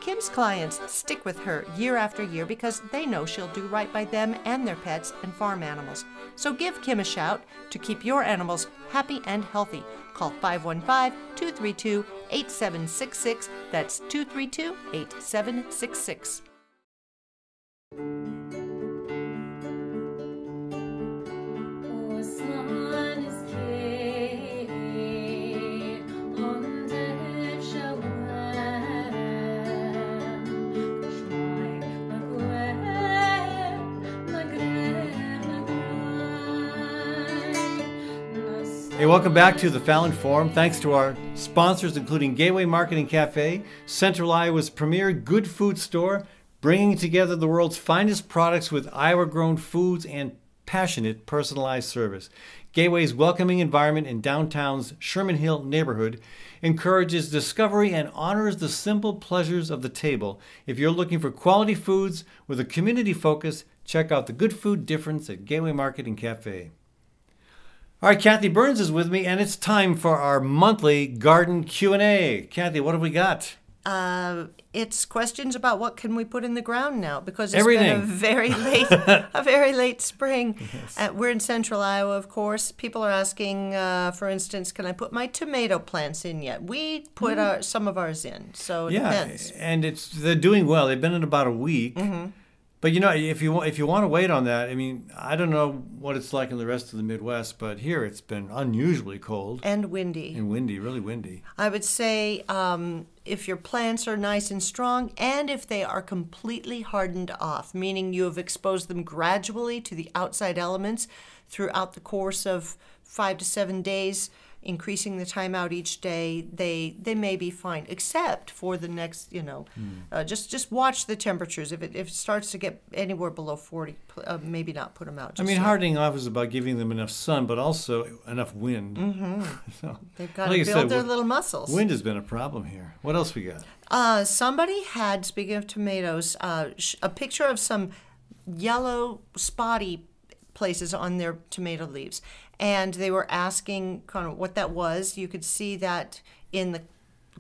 Kim's clients stick with her year after year because they know she'll do right by them and their pets and farm animals. So give Kim a shout to keep your animals happy and healthy. Call 515 232 8766. That's 232 8766. Hey, welcome back to the Fallon Forum. Thanks to our sponsors, including Gateway Market and Cafe, Central Iowa's premier good food store, bringing together the world's finest products with Iowa grown foods and passionate personalized service. Gateway's welcoming environment in downtown's Sherman Hill neighborhood encourages discovery and honors the simple pleasures of the table. If you're looking for quality foods with a community focus, check out the Good Food Difference at Gateway Market and Cafe. All right, Kathy Byrnes is with me, and it's time for our monthly garden Q and A. Kathy, what have we got? Uh, it's questions about what can we put in the ground now because it's Everything. been a *laughs* very *laughs* late, a very late spring. Yes. Uh, we're in central Iowa, of course. People are asking, uh, for instance, can I put my tomato plants in yet? We put mm. our, some of ours in, so it yeah, depends. and it's they're doing well. They've been in about a week. Mm-hmm But you know, if you if you want to wait on that, I mean, I don't know what it's like in the rest of the Midwest, but here it's been unusually cold And windy. and windy, really windy. I would say um, if your plants are nice and strong and if they are completely hardened off, meaning you have exposed them gradually to the outside elements throughout the course of five to seven days, increasing the time out each day, they they may be fine. Except for the next, you know, uh, just just watch the temperatures. If it if it starts to get anywhere below forty, uh, maybe not put them out. I mean, yet. hardening off is about giving them enough sun, but also enough wind. Mm-hmm. *laughs* so, They've got like to build said, their little muscles. wind has been a problem here. What else we got? Uh, somebody had, speaking of tomatoes, uh, sh- a picture of some yellow spotty places on their tomato leaves. And they were asking kind of what that was. You could see that in the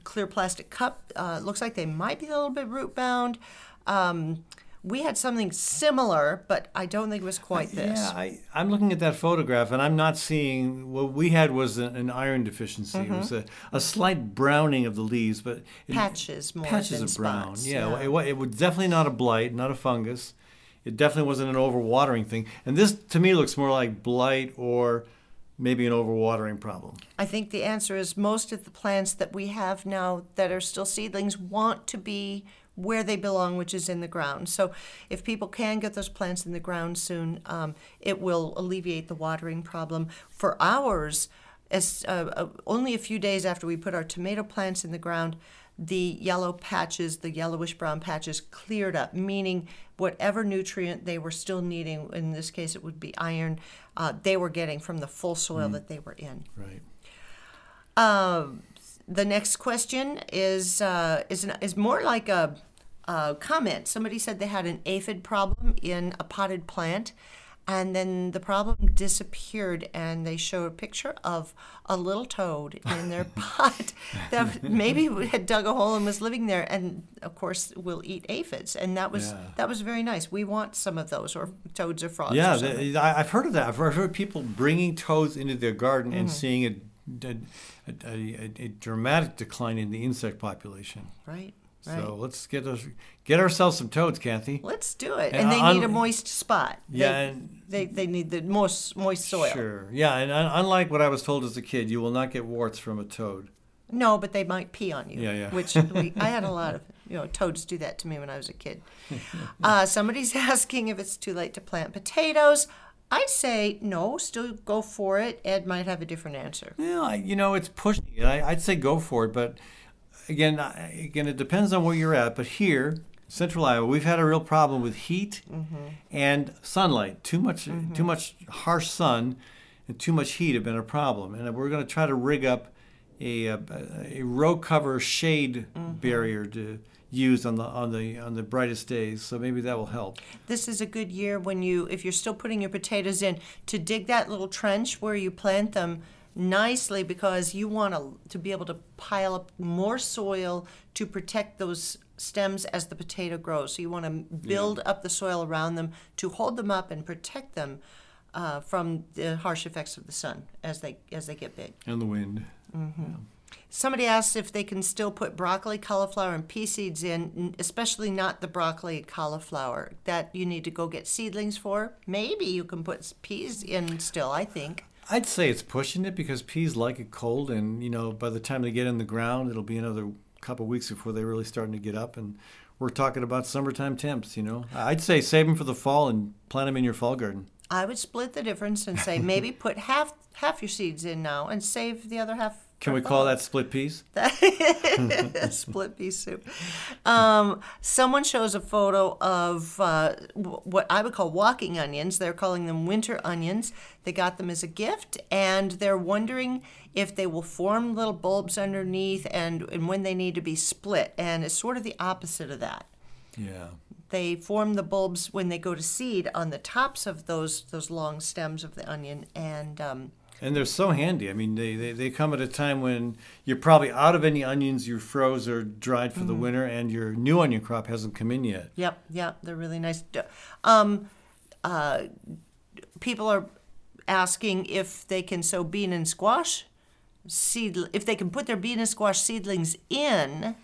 clear plastic cup. Uh, looks like they might be a little bit root bound. Um, we had something similar, but I don't think it was quite this. Yeah, I, I'm looking at that photograph and I'm not seeing what we had was an, an iron deficiency. It was a, a slight browning of the leaves, but it, Mm-hmm. Patches more patches than of brown. spots, Yeah, yeah. It, it was definitely not a blight, not a fungus. It definitely wasn't an overwatering thing. And this to me looks more like blight or maybe an overwatering problem. I think the answer is most of the plants that we have now that are still seedlings want to be where they belong, which is in the ground. So if people can get those plants in the ground soon, um, it will alleviate the watering problem. For ours, as uh, uh, only a few days after we put our tomato plants in the ground, the yellow patches, the yellowish brown patches, cleared up, meaning whatever nutrient they were still needing, in this case it would be iron, uh, they were getting from the full soil that they were in. Right. Um, the next question is uh, is an, is more like a, a comment. Somebody said they had an aphid problem in a potted plant, and then the problem disappeared. And they showed a picture of a little toad in their *laughs* pot that maybe had dug a hole and was living there. And of course, will eat aphids. And that was Yeah. that was very nice. We want some of those, or toads or frogs. or Yeah, I, I've heard of that. I've heard, heard people bringing toads into their garden Mm-hmm. and seeing a, a, a, a, a dramatic decline in the insect population. right. Right. So let's get us get ourselves some toads, Kathy. Let's do it. And And they un- need a moist spot. They- Yeah, and- They, they need the moist, moist soil. Sure. Yeah, and un- unlike what I was told as a kid, you will not get warts from a toad. No, but they might pee on you. Yeah, yeah. Which we, I had a lot of, you know, toads do that to me when I was a kid. *laughs* Uh, somebody's *laughs* asking if it's too late to plant potatoes. I'd say no, still go for it. Ed might have a different answer. Yeah, I, you know, it's pushing it. I'd say go for it, but again, again, it depends on where you're at. But here, Central Iowa, we've had a real problem with heat mm-hmm. and sunlight. Too much, mm-hmm. too much harsh sun, and too much heat have been a problem. And we're going to try to rig up a, a, a row cover shade mm-hmm. barrier to use on the on the on the brightest days. So maybe that will help. This is a good year when you, if you're still putting your potatoes in, to dig that little trench where you plant them nicely because you want to, to be able to pile up more soil to protect those stems as the potato grows. So you want to build up the soil around them to hold them up and protect them uh, from the harsh effects of the sun as they as they get big. And the wind. Somebody asked if they can still put broccoli, cauliflower, and pea seeds in, especially not the broccoli and cauliflower. That you need to go get seedlings for. Maybe you can put peas in still, I think. I'd say it's pushing it because peas like it cold, and you know by the time they get in the ground, it'll be another couple weeks before they're really starting to get up. And we're talking about summertime temps. You know, I'd say save them for the fall and plant them in your fall garden. I would split the difference and say maybe *laughs* put half half your seeds in now and save the other half. Can we call that split peas? *laughs* split pea soup. Um, someone shows a photo of uh, what I would call walking onions. They're calling them winter onions. They got them as a gift, and they're wondering if they will form little bulbs underneath and, and when they need to be split. And it's sort of the opposite of that. Yeah. They form the bulbs when they go to seed on the tops of those those long stems of the onion, and um, And they're so handy. I mean, they, they, they come at a time when you're probably out of any onions you froze or dried for the winter, and your new onion crop hasn't come in yet. Yep, yep, they're really nice. Um, uh, people are asking if they can sow bean and squash seed, if they can put their bean and squash seedlings in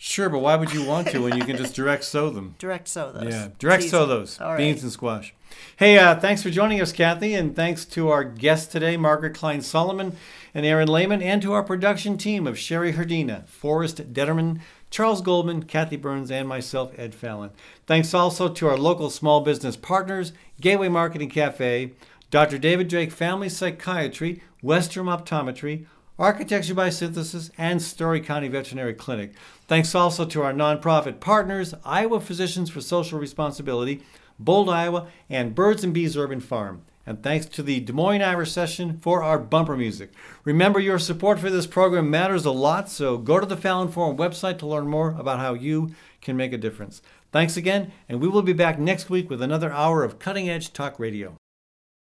Sure, but why would you want to when you can just direct sow them? *laughs* Direct sow those. Yeah, direct sow those All right. beans and squash. Hey, uh, thanks for joining us, Kathy, and thanks to our guests today, Margaret Klein Salamon and Aaron Lehman, and to our production team of Sherry Herdina, Forrest Detterman, Charles Goldman, Kathy Byrnes, and myself, Ed Fallon. Thanks also to our local small business partners, Gateway Market and Cafe, Dr. David Drake Family Psychiatry, Westrom Optometry, Architecture by Synthesis, and Story County Veterinary Clinic. Thanks also to our nonprofit partners, Iowa Physicians for Social Responsibility, Bold, Iowa, and Birds and Bees Urban Farm. And thanks to the Des Moines Irish Session for our bumper music. Remember, your support for this program matters a lot, so go to the Fallon Forum website to learn more about how you can make a difference. Thanks again, and we will be back next week with another hour of cutting edge talk radio.